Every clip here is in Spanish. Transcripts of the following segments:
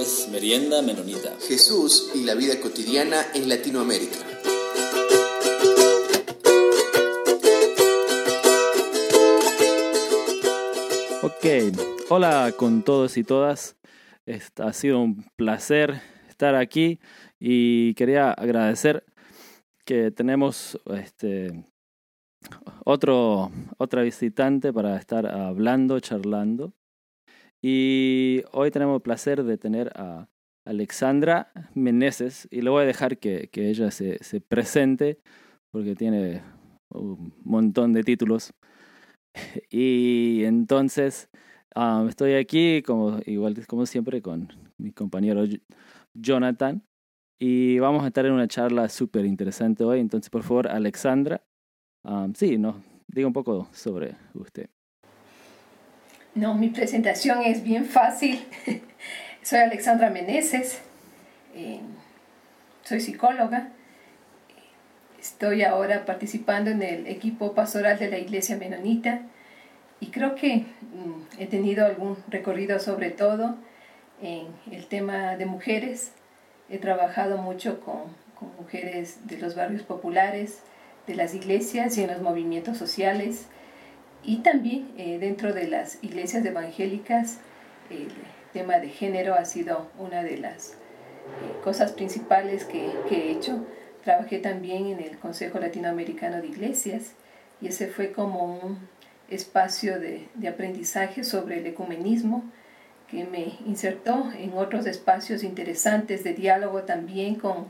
es Merienda Menonita. Jesús y la vida cotidiana en Latinoamérica. Ok, hola con todos y todas. ha sido un placer estar aquí y quería agradecer que tenemos este, otro, otra visitante para estar hablando, charlando. Y hoy tenemos el placer de tener a Alexandra Meneses y le voy a dejar que, que ella se, se, presente porque tiene un montón de títulos. Y entonces um, estoy aquí, como, igual como siempre, con mi compañero Jonathan. Y vamos a estar en una charla súper interesante hoy. Entonces, por favor, Alexandra, um, sí, no, diga un poco sobre usted. No, mi presentación es bien fácil. soy Alexandra Meneses, eh, soy psicóloga. Estoy ahora participando en el equipo pastoral de la Iglesia Menonita y creo que mm, he tenido algún recorrido sobre todo en el tema de mujeres. He trabajado mucho con, con mujeres de los barrios populares, de las iglesias y en los movimientos sociales y también eh, dentro de las iglesias evangélicas, el tema de género ha sido una de las eh, cosas principales que, he hecho. Trabajé también en el Consejo Latinoamericano de Iglesias y ese fue como un espacio de, de aprendizaje sobre el ecumenismo que me insertó en otros espacios interesantes de diálogo también con,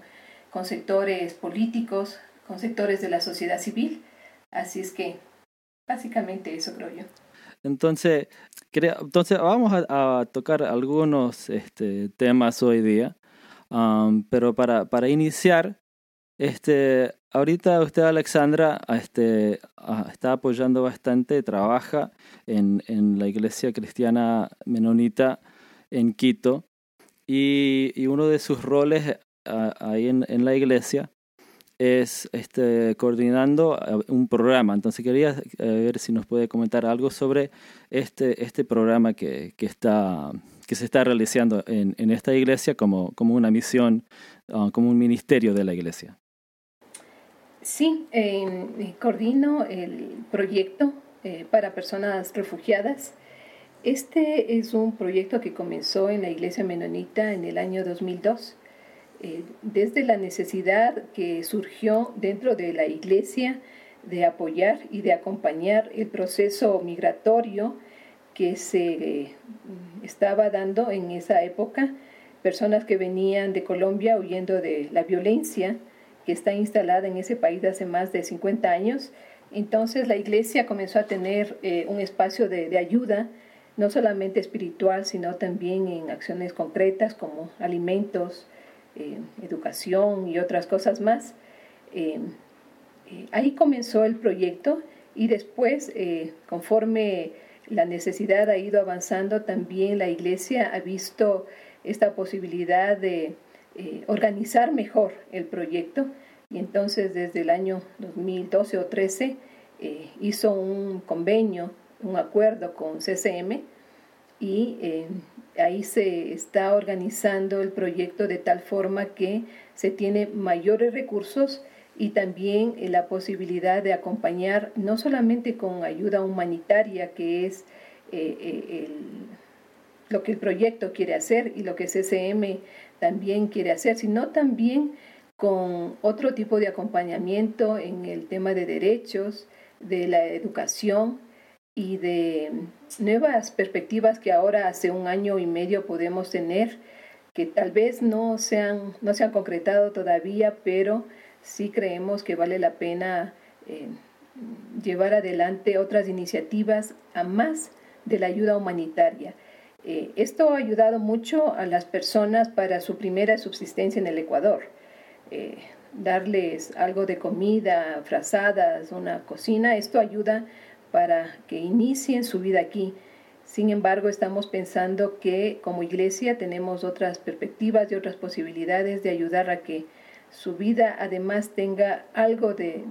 con sectores políticos, con sectores de la sociedad civil. Así es que Básicamente eso creo yo. Entonces, entonces vamos a, tocar algunos este, temas hoy día, um, pero para, para iniciar, este, ahorita usted, Alexandra, este, está apoyando bastante, trabaja en, en la iglesia cristiana menonita en Quito y, y uno de sus roles ahí en, en la iglesia es este, coordinando eh, un programa. Entonces quería eh, ver si nos puede comentar algo sobre este, este programa que, que, está, que se está realizando en, en esta iglesia como, como una misión, ah, como un ministerio de la iglesia. Sí, eh, coordino el proyecto para personas refugiadas. Este es un proyecto que comenzó en la iglesia menonita en el año 2002 eh, desde la necesidad que surgió dentro de la Iglesia de apoyar y de acompañar el proceso migratorio que se eh, estaba dando en esa época, personas que venían de Colombia huyendo de la violencia que está instalada en ese país hace más de 50 años. Entonces la iglesia comenzó a tener eh, un espacio de, ayuda, no solamente espiritual, sino también en acciones concretas como alimentos, eh, educación y otras cosas más. Eh, eh, ahí comenzó el proyecto y después, conforme la necesidad ha ido avanzando, también la iglesia ha visto esta posibilidad de organizar mejor el proyecto y entonces desde el año 2012 o 13 hizo un convenio, un acuerdo con CCM y ahí se está organizando el proyecto de tal forma que se tiene mayores recursos y también eh, la posibilidad de acompañar no solamente con ayuda humanitaria, que es eh, eh, lo que el proyecto quiere hacer y lo que CCM también quiere hacer, sino también con otro tipo de acompañamiento en el tema de derechos, de la educación, y de nuevas perspectivas que ahora hace un año y medio podemos tener, que tal vez no se han, no se han concretado todavía, pero sí creemos que vale la pena eh, llevar adelante otras iniciativas a más de la ayuda humanitaria. Eh, esto ha ayudado mucho a las personas para su primera subsistencia en el Ecuador. Eh, darles algo de comida, frazadas, una cocina, esto ayuda para que inicien su vida aquí. Sin embargo, estamos pensando que como iglesia tenemos otras perspectivas y otras posibilidades de ayudar a que su vida además tenga algo de,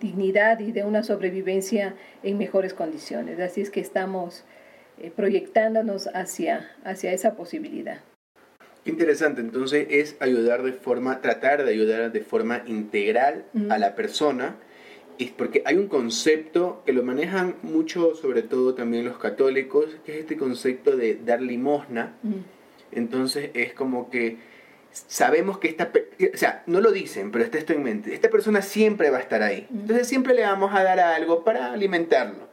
dignidad y de una sobrevivencia en mejores condiciones. Así es que estamos eh, proyectándonos hacia, hacia esa posibilidad. Qué interesante, entonces es ayudar de forma, tratar de ayudar de forma integral a la persona, es porque hay un concepto que lo manejan mucho, sobre todo también los católicos, que es este concepto de dar limosna. Entonces es como que sabemos que esta, o sea, no lo dicen, pero está esto en mente, esta persona siempre va a estar ahí. Entonces siempre le vamos a dar algo para alimentarlo.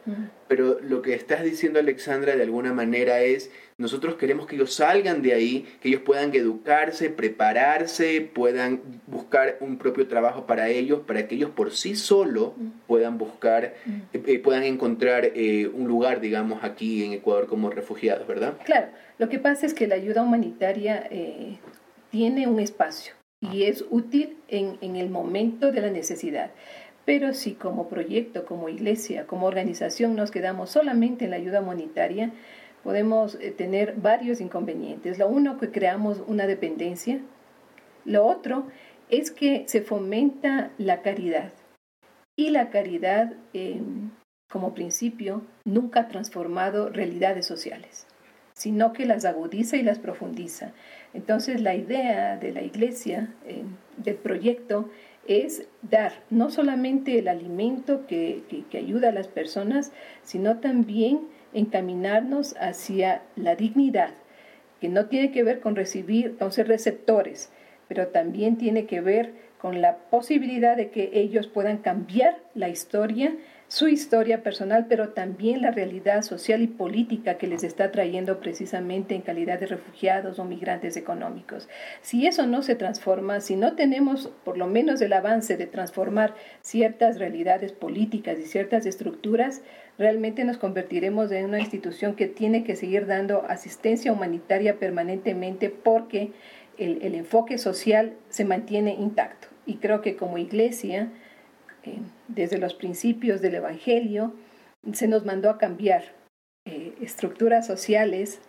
Pero lo que estás diciendo Alexandra de alguna manera es, nosotros queremos que ellos salgan de ahí, que ellos puedan educarse, prepararse, puedan buscar un propio trabajo para ellos, para que ellos por sí solo puedan buscar, eh, eh, puedan encontrar eh, un lugar, digamos, aquí en Ecuador como refugiados, ¿verdad? Claro, lo que pasa es que la ayuda humanitaria tiene un espacio y es útil en, en el momento de la necesidad. Pero si como proyecto, como iglesia, como organización nos quedamos solamente en la ayuda humanitaria, podemos eh, tener varios inconvenientes. Lo uno, que creamos una dependencia. Lo otro es que se fomenta la caridad. Y la caridad, em, como principio, nunca ha transformado realidades sociales, sino que las agudiza y las profundiza. Entonces la idea de la iglesia, eh, del proyecto, es dar no solamente el alimento que, que, ayuda a las personas, sino también encaminarnos hacia la dignidad, que no tiene que ver con recibir, con ser receptores, pero también tiene que ver con la posibilidad de que ellos puedan cambiar la historia su historia personal, pero también la realidad social y política que les está trayendo precisamente en calidad de refugiados o migrantes económicos. Si eso no se transforma, si no tenemos por lo menos el avance de transformar ciertas realidades políticas y ciertas estructuras, realmente nos convertiremos en una institución que tiene que seguir dando asistencia humanitaria permanentemente porque el, el enfoque social se mantiene intacto. Y creo que como iglesia, eh, desde los principios del Evangelio, se nos mandó a cambiar eh, estructuras sociales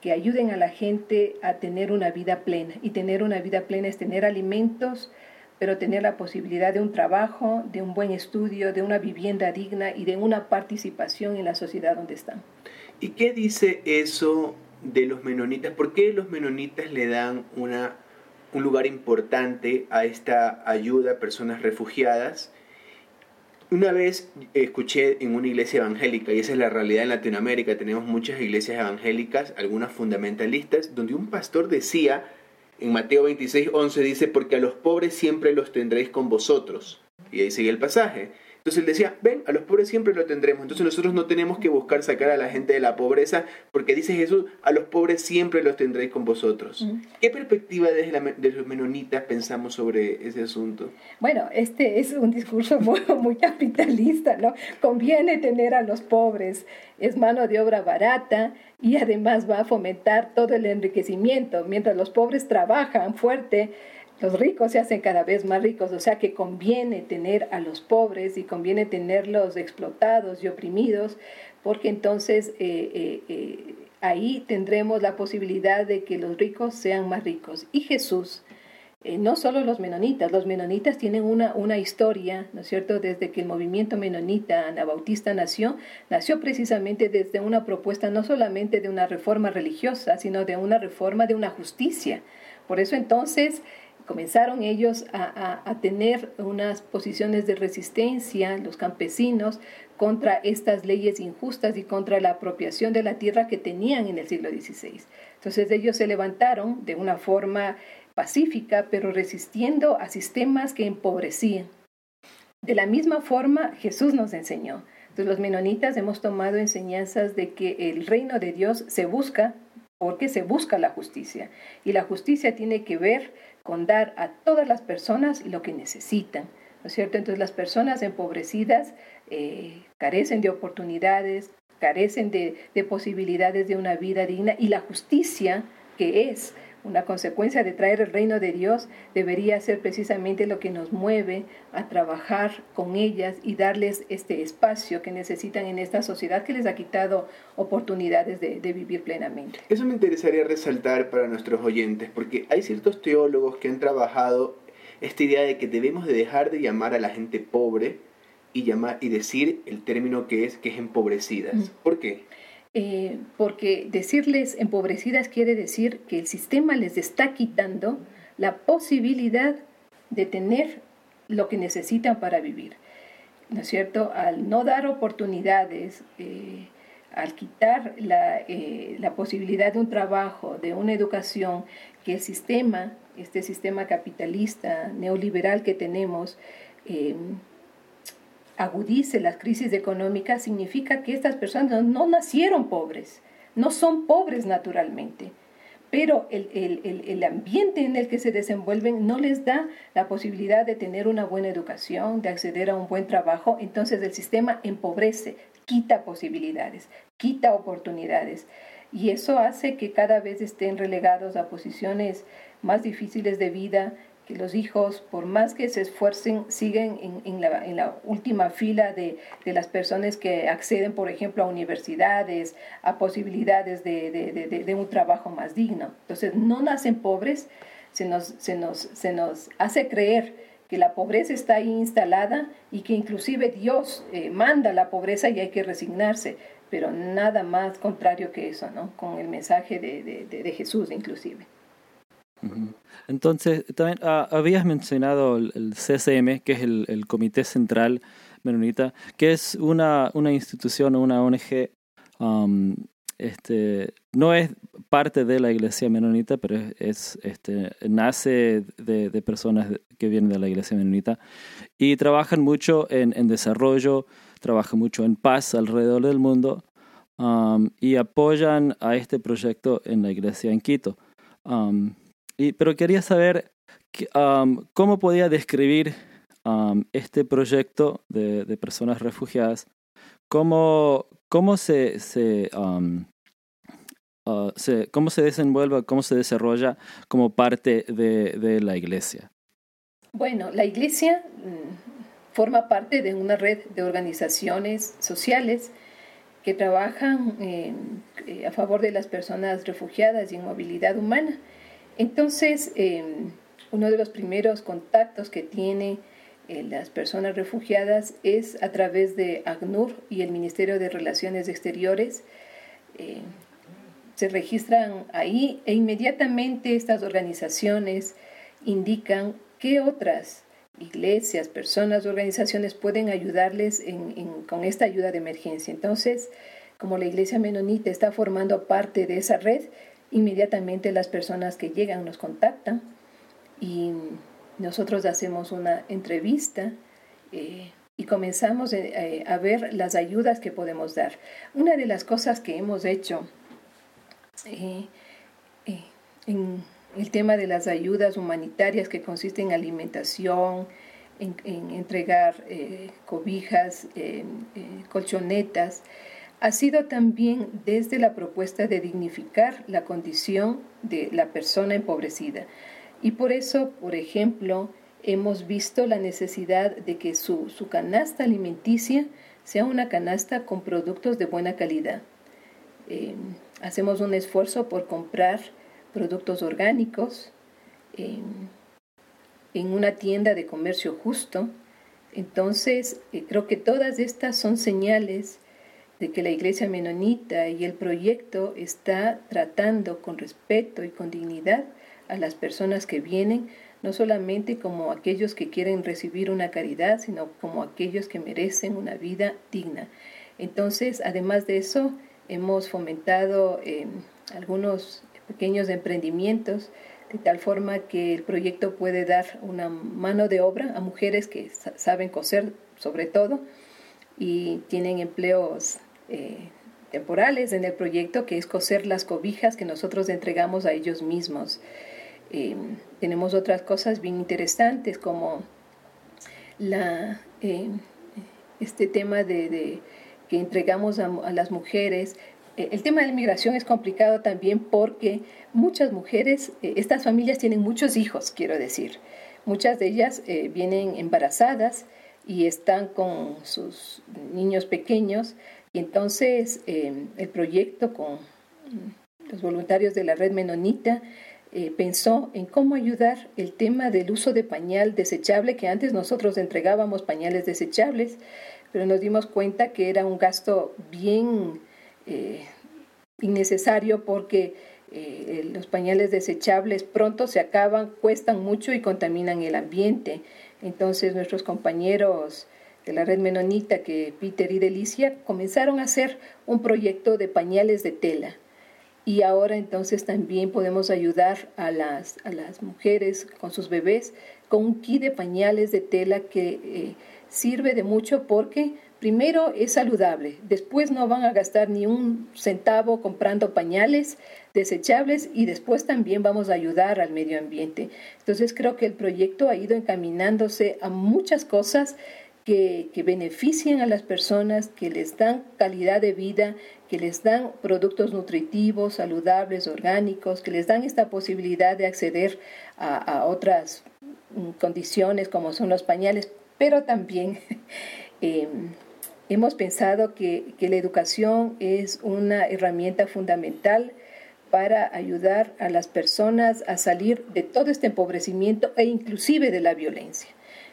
que ayuden a la gente a tener una vida plena. Y tener una vida plena es tener alimentos, pero tener la posibilidad de un trabajo, de un buen estudio, de una vivienda digna y de una participación en la sociedad donde están. ¿Y qué dice eso de los menonitas? ¿Por qué los menonitas le dan una, un lugar importante a esta ayuda a personas refugiadas? Una vez escuché en una iglesia evangélica, y esa es la realidad en Latinoamérica, tenemos muchas iglesias evangélicas, algunas fundamentalistas, donde un pastor decía, en Mateo 26, 11 dice, porque a los pobres siempre los tendréis con vosotros. Y ahí sigue el pasaje. Entonces él decía, ven, a los pobres siempre lo tendremos. Entonces nosotros no tenemos que buscar sacar a la gente de la pobreza, porque dice Jesús, a los pobres siempre los tendréis con vosotros. ¿Qué perspectiva desde la, de los menonitas pensamos sobre ese asunto? Bueno, este es un discurso muy, muy capitalista, ¿no? Conviene tener a los pobres, es mano de obra barata y además va a fomentar todo el enriquecimiento, mientras los pobres trabajan fuerte los ricos se hacen cada vez más ricos, o sea que conviene tener a los pobres y conviene tenerlos explotados y oprimidos, porque entonces eh, eh, eh, ahí tendremos la posibilidad de que los ricos sean más ricos. Y Jesús, no solo los menonitas, los menonitas tienen una, una historia, ¿no es cierto? Desde que el movimiento menonita anabautista nació, nació precisamente desde una propuesta no solamente de una reforma religiosa, sino de una reforma de una justicia. Por eso entonces comenzaron ellos a, tener unas posiciones de resistencia, los campesinos, contra estas leyes injustas y contra la apropiación de la tierra que tenían en el siglo XVI. Entonces ellos se levantaron de una forma pacífica, pero resistiendo a sistemas que empobrecían. De la misma forma, Jesús nos enseñó. Entonces los menonitas hemos tomado enseñanzas de que el reino de Dios se busca porque se busca la justicia. Y la justicia tiene que ver con dar a todas las personas lo que necesitan. ¿No es cierto? Entonces las personas empobrecidas eh, carecen de oportunidades, carecen de, de posibilidades de una vida digna y la justicia que es una consecuencia de traer el reino de Dios debería ser precisamente lo que nos mueve a trabajar con ellas y darles este espacio que necesitan en esta sociedad que les ha quitado oportunidades de, vivir plenamente. Eso me interesaría resaltar para nuestros oyentes, porque hay ciertos teólogos que han trabajado esta idea de que debemos de dejar de llamar a la gente pobre y, llamar, y decir el término que es que es empobrecidas. ¿Por qué? Eh, porque decirles empobrecidas quiere decir que el sistema les está quitando la posibilidad de tener lo que necesitan para vivir. ¿No es cierto? Al no dar oportunidades, eh, al quitar eh, la, posibilidad de un trabajo, de una educación, que el sistema, este sistema capitalista, neoliberal que tenemos, agudice las crisis económicas significa que estas personas no nacieron pobres, no son pobres naturalmente, pero el, ambiente en el que se desenvuelven no les da la posibilidad de tener una buena educación, de acceder a un buen trabajo, entonces el sistema empobrece, quita posibilidades, quita oportunidades. Y eso hace que cada vez estén relegados a posiciones más difíciles de vida, los hijos, por más que se esfuercen, siguen en, la, última fila de, las personas que acceden, por ejemplo, a universidades, a posibilidades de, un trabajo más digno. Entonces, no nacen pobres, se nos, se nos, se nos hace creer que la pobreza está ahí instalada y que inclusive Dios eh, manda la pobreza y hay que resignarse, pero nada más contrario que eso, ¿no? Con el mensaje de Jesús inclusive. Entonces, también ah, habías mencionado el, CCM, que es el, Comité Central Menonita, que es una, una institución una ONG, um, este, no es parte de la iglesia menonita, pero es, este, nace de, de, personas que vienen de la iglesia menonita y trabajan mucho en, en desarrollo, trabajan mucho en paz alrededor del mundo um, y apoyan a este proyecto en la iglesia en Quito. Um, pero quería saber cómo podía describir este proyecto de, personas refugiadas, cómo, cómo se, ah, se, cómo se desenvuelve, cómo se desarrolla como parte de, la iglesia. Bueno, la iglesia mm, forma parte de una red de organizaciones sociales que trabajan eh, a favor de las personas refugiadas y en movilidad humana. Entonces, em, uno de los primeros contactos que tiene eh, las personas refugiadas es a través de ACNUR y el Ministerio de Relaciones Exteriores. Eh, se registran ahí e inmediatamente estas organizaciones indican qué otras iglesias, personas, organizaciones pueden ayudarles con esta ayuda de emergencia. Entonces, como la iglesia menonita está formando parte de esa red, Inmediatamente las personas que llegan nos contactan y nosotros hacemos una entrevista eh, y comenzamos eh, a ver las ayudas que podemos dar. Una de las cosas que hemos hecho eh, en el tema de las ayudas humanitarias que consiste en alimentación, en, entregar cobijas, colchonetas, ha sido también desde la propuesta de dignificar la condición de la persona empobrecida. Y por eso, por ejemplo, hemos visto la necesidad de que su, canasta alimenticia sea una canasta con productos de buena calidad. Eh, hacemos un esfuerzo por comprar productos orgánicos en una tienda de comercio justo. Entonces, eh, creo que todas estas son señales de que la iglesia menonita y el proyecto está tratando con respeto y con dignidad a las personas que vienen, no solamente como aquellos que quieren recibir una caridad, sino como aquellos que merecen una vida digna. Entonces, además de eso, hemos fomentado eh, algunos pequeños emprendimientos de tal forma que el proyecto puede dar una mano de obra a mujeres que saben coser sobre todo y tienen empleos eh, temporales en el proyecto, que es coser las cobijas que nosotros entregamos a ellos mismos. Eh, tenemos otras cosas bien interesantes como eh, este tema de, que entregamos a, las mujeres. el tema de la inmigración es complicado también porque muchas mujeres, estas familias tienen muchos hijos, quiero decir. Muchas de ellas vienen embarazadas y están con sus niños pequeños y entonces em, el proyecto con los voluntarios de la red menonita eh, pensó en cómo ayudar el tema del uso de pañal desechable, que antes nosotros entregábamos pañales desechables, pero nos dimos cuenta que era un gasto bien, eh, innecesario porque eh, los pañales desechables pronto se acaban, cuestan mucho y contaminan el ambiente. Entonces nuestros compañeros de la red menonita, que Peter y Delicia, comenzaron a hacer un proyecto de pañales de tela. Y ahora entonces también podemos ayudar a las, a las mujeres con sus bebés con un kit de pañales de tela que eh, sirve de mucho porque primero es saludable, después no van a gastar ni un centavo comprando pañales desechables y después también vamos a ayudar al medio ambiente. Entonces creo que el proyecto ha ido encaminándose a muchas cosas que, que, benefician a las personas, que les dan calidad de vida, que les dan productos nutritivos, saludables, orgánicos, que les dan esta posibilidad de acceder a, otras mm, condiciones como son los pañales, pero también eh, hemos pensado que, que la educación es una herramienta fundamental para ayudar a las personas a salir de todo este empobrecimiento e inclusive de la violencia.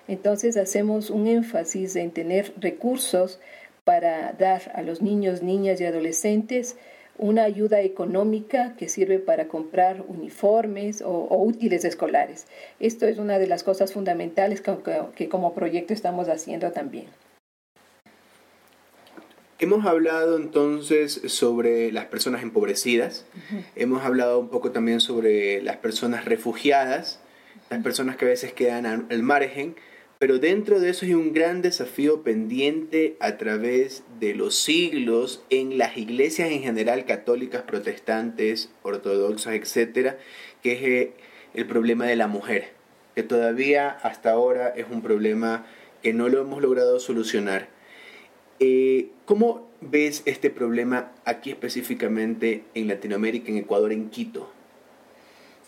Entonces hacemos un énfasis en tener recursos para dar a los niños, niñas y adolescentes una ayuda económica que sirve para comprar uniformes o, útiles escolares. Esto es una de las cosas fundamentales que como proyecto estamos haciendo también. Hemos hablado entonces sobre las personas empobrecidas, hemos hablado un poco también sobre las personas refugiadas, las personas que a veces quedan al margen, pero dentro de eso hay un gran desafío pendiente a través de los siglos en las iglesias en general, católicas, protestantes, ortodoxas, etcétera, que es eh, el problema de la mujer, que todavía hasta ahora es un problema que no lo hemos logrado solucionar. Eh, ¿Cómo ves este problema aquí específicamente en Latinoamérica, en Ecuador, en Quito?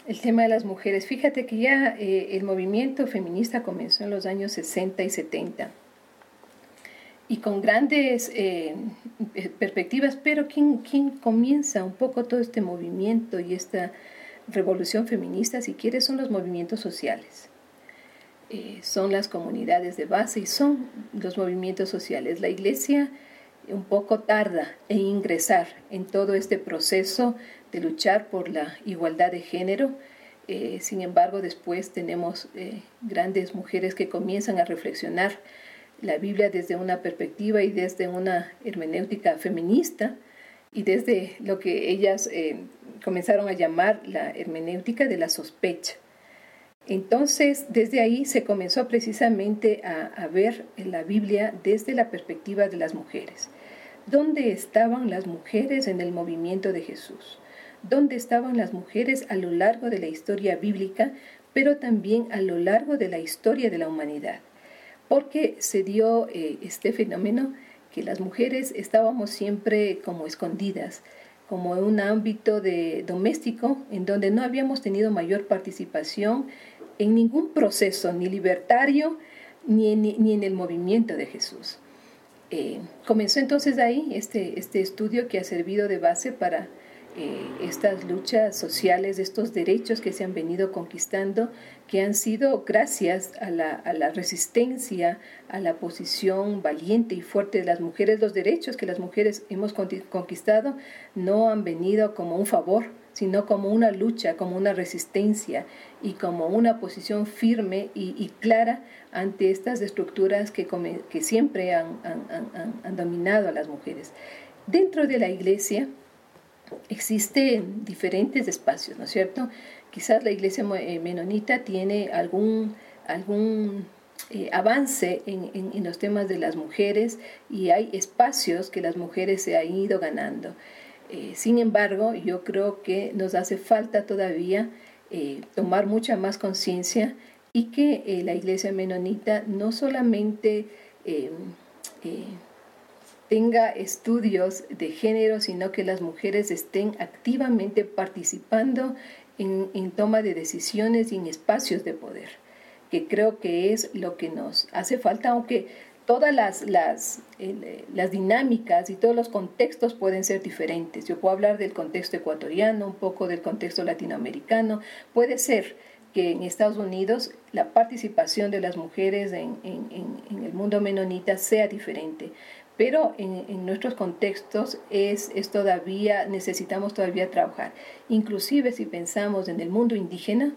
El tema de las mujeres. Fíjate que ya eh, el movimiento feminista comenzó en los años 60 y 70 y con grandes eh, perspectivas, pero ¿quién, ¿quién comienza un poco todo este movimiento y esta revolución feminista, si quieres, son los movimientos sociales? Eh, son las comunidades de base y son los movimientos sociales. La iglesia un poco tarda en ingresar en todo este proceso de luchar por la igualdad de género. Eh, sin embargo, después tenemos eh, grandes mujeres que comienzan a reflexionar la Biblia desde una perspectiva y desde una hermenéutica feminista y desde lo que ellas comenzaron a llamar la hermenéutica de la sospecha. Entonces, desde ahí se comenzó precisamente a, ver en la Biblia desde la perspectiva de las mujeres. ¿Dónde estaban las mujeres en el movimiento de Jesús? ¿Dónde estaban las mujeres a lo largo de la historia bíblica, pero también a lo largo de la historia de la humanidad? Porque se dio eh, este fenómeno que las mujeres estábamos siempre como escondidas, como en un ámbito de doméstico en donde no habíamos tenido mayor participación en ningún proceso, ni libertario, ni en, ni en el movimiento de Jesús. Eh, comenzó entonces ahí este, este estudio que ha servido de base para eh, estas luchas sociales, estos derechos que se han venido conquistando, que han sido gracias a la, resistencia, a la posición valiente y fuerte de las mujeres. Los derechos que las mujeres hemos conquistado no han venido como un favor, sino como una lucha, como una resistencia y como una posición firme y, clara ante estas estructuras que, siempre han, dominado a las mujeres. Dentro de la iglesia existen diferentes espacios, ¿no es cierto? Quizás la iglesia eh, menonita tiene algún, algún eh, avance en, en, los temas de las mujeres y hay espacios que las mujeres se han ido ganando. Eh, sin embargo, yo creo que nos hace falta todavía tomar mucha más conciencia y que la iglesia menonita no solamente tenga estudios de género, sino que las mujeres estén activamente participando en, toma de decisiones y en espacios de poder, que creo que es lo que nos hace falta, aunque todas eh, las, dinámicas y todos los contextos pueden ser diferentes. Yo puedo hablar del contexto ecuatoriano, un poco del contexto latinoamericano. Puede ser que en Estados Unidos la participación de las mujeres en el mundo menonita sea diferente. Pero en, nuestros contextos es, es, todavía, necesitamos todavía trabajar. Inclusive si pensamos en el mundo indígena,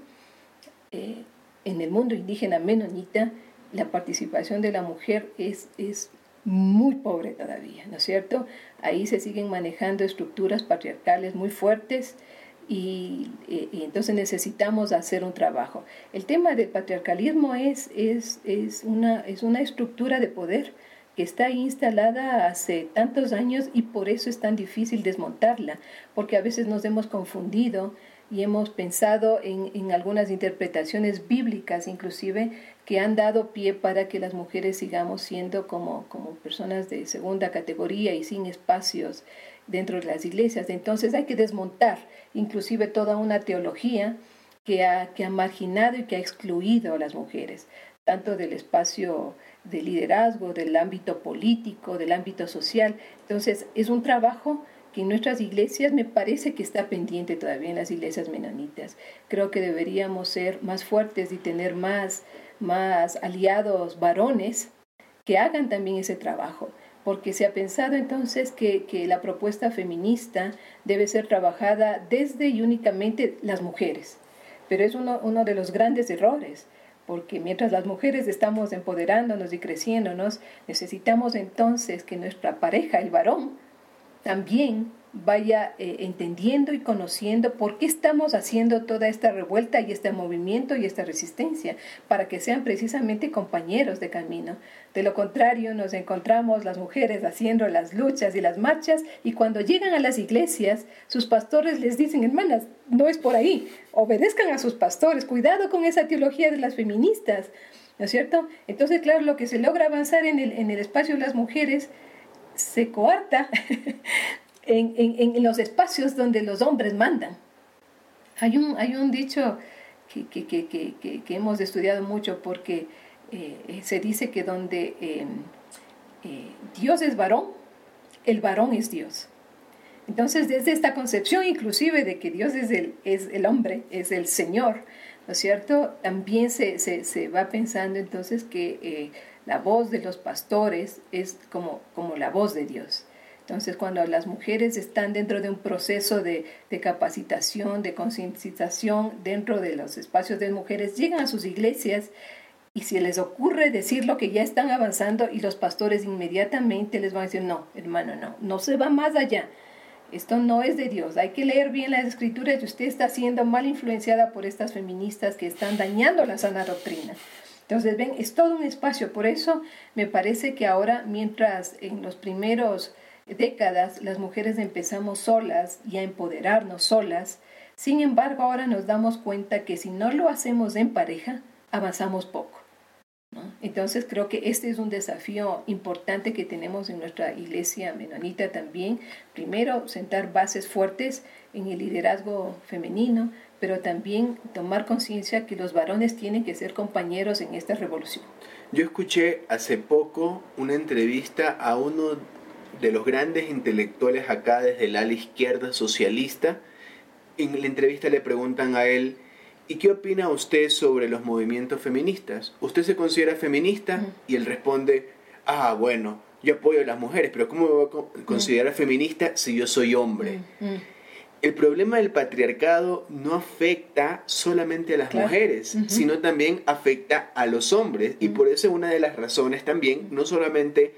eh, en el mundo indígena menonita, la participación de la mujer es, es muy pobre todavía, ¿no es cierto? Ahí se siguen manejando estructuras patriarcales muy fuertes y, entonces necesitamos hacer un trabajo. El tema del patriarcalismo es, es, es, una, es una estructura de poder que está instalada hace tantos años y por eso es tan difícil desmontarla, porque a veces nos hemos confundido y hemos pensado en, en, algunas interpretaciones bíblicas inclusive que han dado pie para que las mujeres sigamos siendo como, como personas de segunda categoría y sin espacios dentro de las iglesias. Entonces hay que desmontar inclusive toda una teología que ha, que ha marginado y que ha excluido a las mujeres, tanto del espacio de liderazgo, del ámbito político, del ámbito social. Entonces, es un trabajo que en nuestras iglesias me parece que está pendiente todavía en las iglesias menonitas. Creo que deberíamos ser más fuertes y tener más, más aliados varones que hagan también ese trabajo, porque se ha pensado entonces que, que la propuesta feminista debe ser trabajada desde y únicamente las mujeres, pero es uno, uno de los grandes errores porque mientras las mujeres estamos empoderándonos y creciéndonos, necesitamos entonces que nuestra pareja, el varón, también vaya eh, entendiendo y conociendo por qué estamos haciendo toda esta revuelta y este movimiento y esta resistencia, para que sean precisamente compañeros de camino. De lo contrario, nos encontramos las mujeres haciendo las luchas y las marchas y cuando llegan a las iglesias, sus pastores les dicen, hermanas, no es por ahí, obedezcan a sus pastores, cuidado con esa teología de las feministas, ¿no es cierto? Entonces, claro, lo que se logra avanzar en el, en el espacio de las mujeres se coarta en, en, los espacios donde los hombres mandan. Hay un, hay un dicho que, que, que, que hemos estudiado mucho porque eh, se dice que donde em, eh, Dios es varón, el varón es Dios. Entonces, desde esta concepción inclusive de que Dios es el, es el hombre, es el Señor, ¿no es cierto? También se, se, se va pensando entonces que eh, la voz de los pastores es como, como la voz de Dios. Entonces, cuando las mujeres están dentro de un proceso de, de capacitación, de concientización dentro de los espacios de mujeres, llegan a sus iglesias y si les ocurre decir lo que ya están avanzando y los pastores inmediatamente les van a decir, no, hermano, no, no se va más allá. Esto no es de Dios. Hay que leer bien las escrituras y usted está siendo mal influenciada por estas feministas que están dañando la sana doctrina. Entonces, ven, es todo un espacio. Por eso me parece que ahora, mientras en los primeros décadas las mujeres empezamos solas y a empoderarnos solas, sin embargo ahora nos damos cuenta que si no lo hacemos en pareja, avanzamos poco. Entonces creo que este es un desafío importante que tenemos en nuestra iglesia menonita también. Primero, sentar bases fuertes en el liderazgo femenino, pero también tomar conciencia que los varones tienen que ser compañeros en esta revolución. Yo escuché hace poco una entrevista a uno de los grandes intelectuales acá desde el ala izquierda socialista. En la entrevista le preguntan a él, ¿y qué opina usted sobre los movimientos feministas? ¿Usted se considera feminista? Y él responde, ah, bueno, yo apoyo a las mujeres, pero ¿cómo me voy a considerar feminista si yo soy hombre? El problema del patriarcado no afecta solamente a las mujeres, sino también afecta a los hombres. Y por eso una de las razones también, no solamente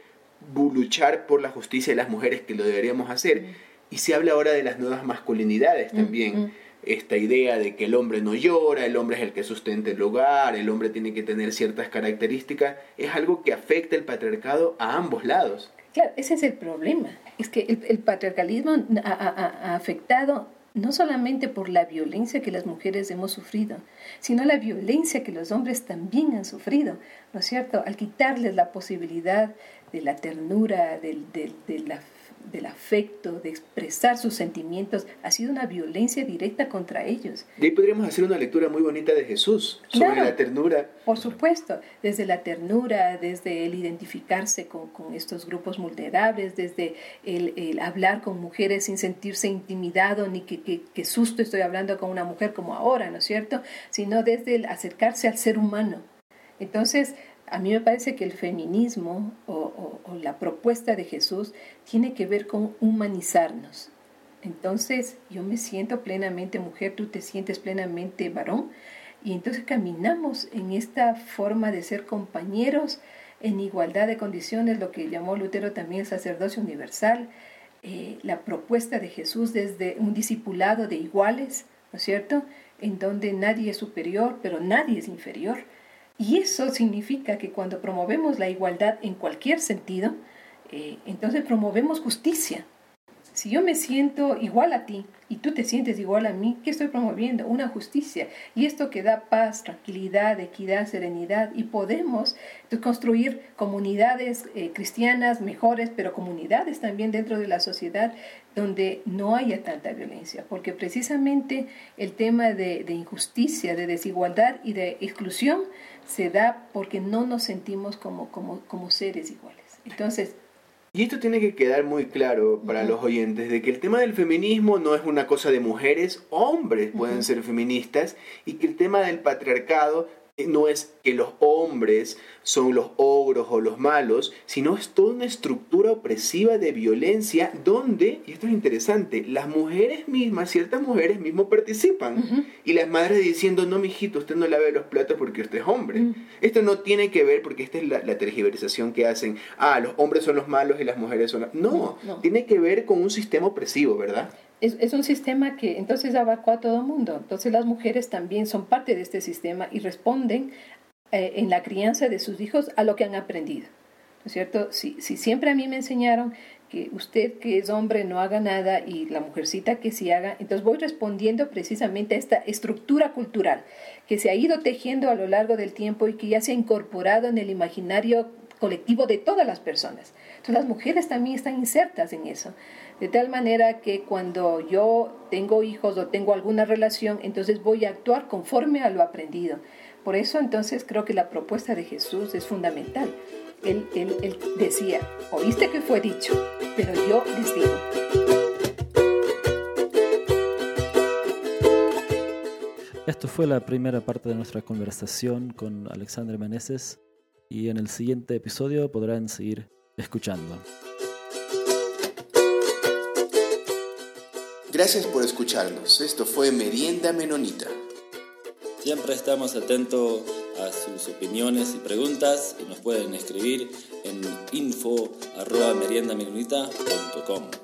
luchar por la justicia de las mujeres, que lo deberíamos hacer, y se habla ahora de las nuevas masculinidades también esta idea de que el hombre no llora, el hombre es el que sustenta el hogar, el hombre tiene que tener ciertas características, es algo que afecta el patriarcado a ambos lados. Claro, ese es el problema. Es que el, patriarcalismo ha, afectado no solamente por la violencia que las mujeres hemos sufrido, sino la violencia que los hombres también han sufrido, ¿no es cierto? Al quitarles la posibilidad de la ternura, de, de la del afecto, de expresar sus sentimientos, ha sido una violencia directa contra ellos. Y ahí podríamos hacer una lectura muy bonita de Jesús sobre la ternura. Por supuesto, desde la ternura, desde el identificarse con, estos grupos vulnerables, desde el, hablar con mujeres sin sentirse intimidado, ni que, que, susto estoy hablando con una mujer como ahora, ¿no es cierto? Sino desde el acercarse al ser humano. Entonces, A mí me parece que el feminismo o, la propuesta de Jesús tiene que ver con humanizarnos. Entonces yo me siento plenamente mujer, tú te sientes plenamente varón, y entonces caminamos en esta forma de ser compañeros en igualdad de condiciones, lo que llamó Lutero también sacerdocio universal, eh, la propuesta de Jesús desde un discipulado de iguales, ¿no es cierto? En donde nadie es superior, pero nadie es inferior. Y eso significa que cuando promovemos la igualdad en cualquier sentido, eh, entonces promovemos justicia. Si yo me siento igual a ti y tú te sientes igual a mí, ¿qué estoy promoviendo? Una justicia. Y esto que da paz, tranquilidad, equidad, serenidad. Y podemos construir comunidades eh, cristianas mejores, pero comunidades también dentro de la sociedad donde no haya tanta violencia. Porque precisamente el tema de injusticia, de desigualdad y de exclusión se da porque no nos sentimos como, como, como seres iguales. Entonces, y esto tiene que quedar muy claro para los oyentes, de que el tema del feminismo no es una cosa de mujeres, hombres pueden ser feministas, y que el tema del patriarcado no es que los hombres son los ogros o los malos, sino es toda una estructura opresiva de violencia donde, y esto es interesante, las mujeres mismas, ciertas mujeres mismas participan. Y las madres diciendo, no, mijito, usted no lave los platos porque usted es hombre. Esto no tiene que ver, porque esta es la, tergiversación que hacen, ah, los hombres son los malos y las mujeres son las... no, tiene que ver con un sistema opresivo, ¿verdad? Es, un sistema que entonces abarcó a todo el mundo. Entonces las mujeres también son parte de este sistema y responden eh, en la crianza de sus hijos a lo que han aprendido. ¿No es cierto? Si, si siempre a mí me enseñaron que usted que es hombre no haga nada y la mujercita que sí haga, entonces voy respondiendo precisamente a esta estructura cultural que se ha ido tejiendo a lo largo del tiempo y que ya se ha incorporado en el imaginario colectivo de todas las personas. Entonces las mujeres también están insertas en eso. De tal manera que cuando yo tengo hijos o tengo alguna relación, entonces voy a actuar conforme a lo aprendido. Por eso entonces creo que la propuesta de Jesús es fundamental. Él, él, decía, oíste que fue dicho, pero yo les digo. Esto fue la primera parte de nuestra conversación con Alexandre Meneses y en el siguiente episodio podrán seguir escuchando. Gracias por escucharnos. Esto fue Merienda Menonita. Siempre estamos atentos a sus opiniones y preguntas y nos pueden escribir en info.meriendamenonita.com.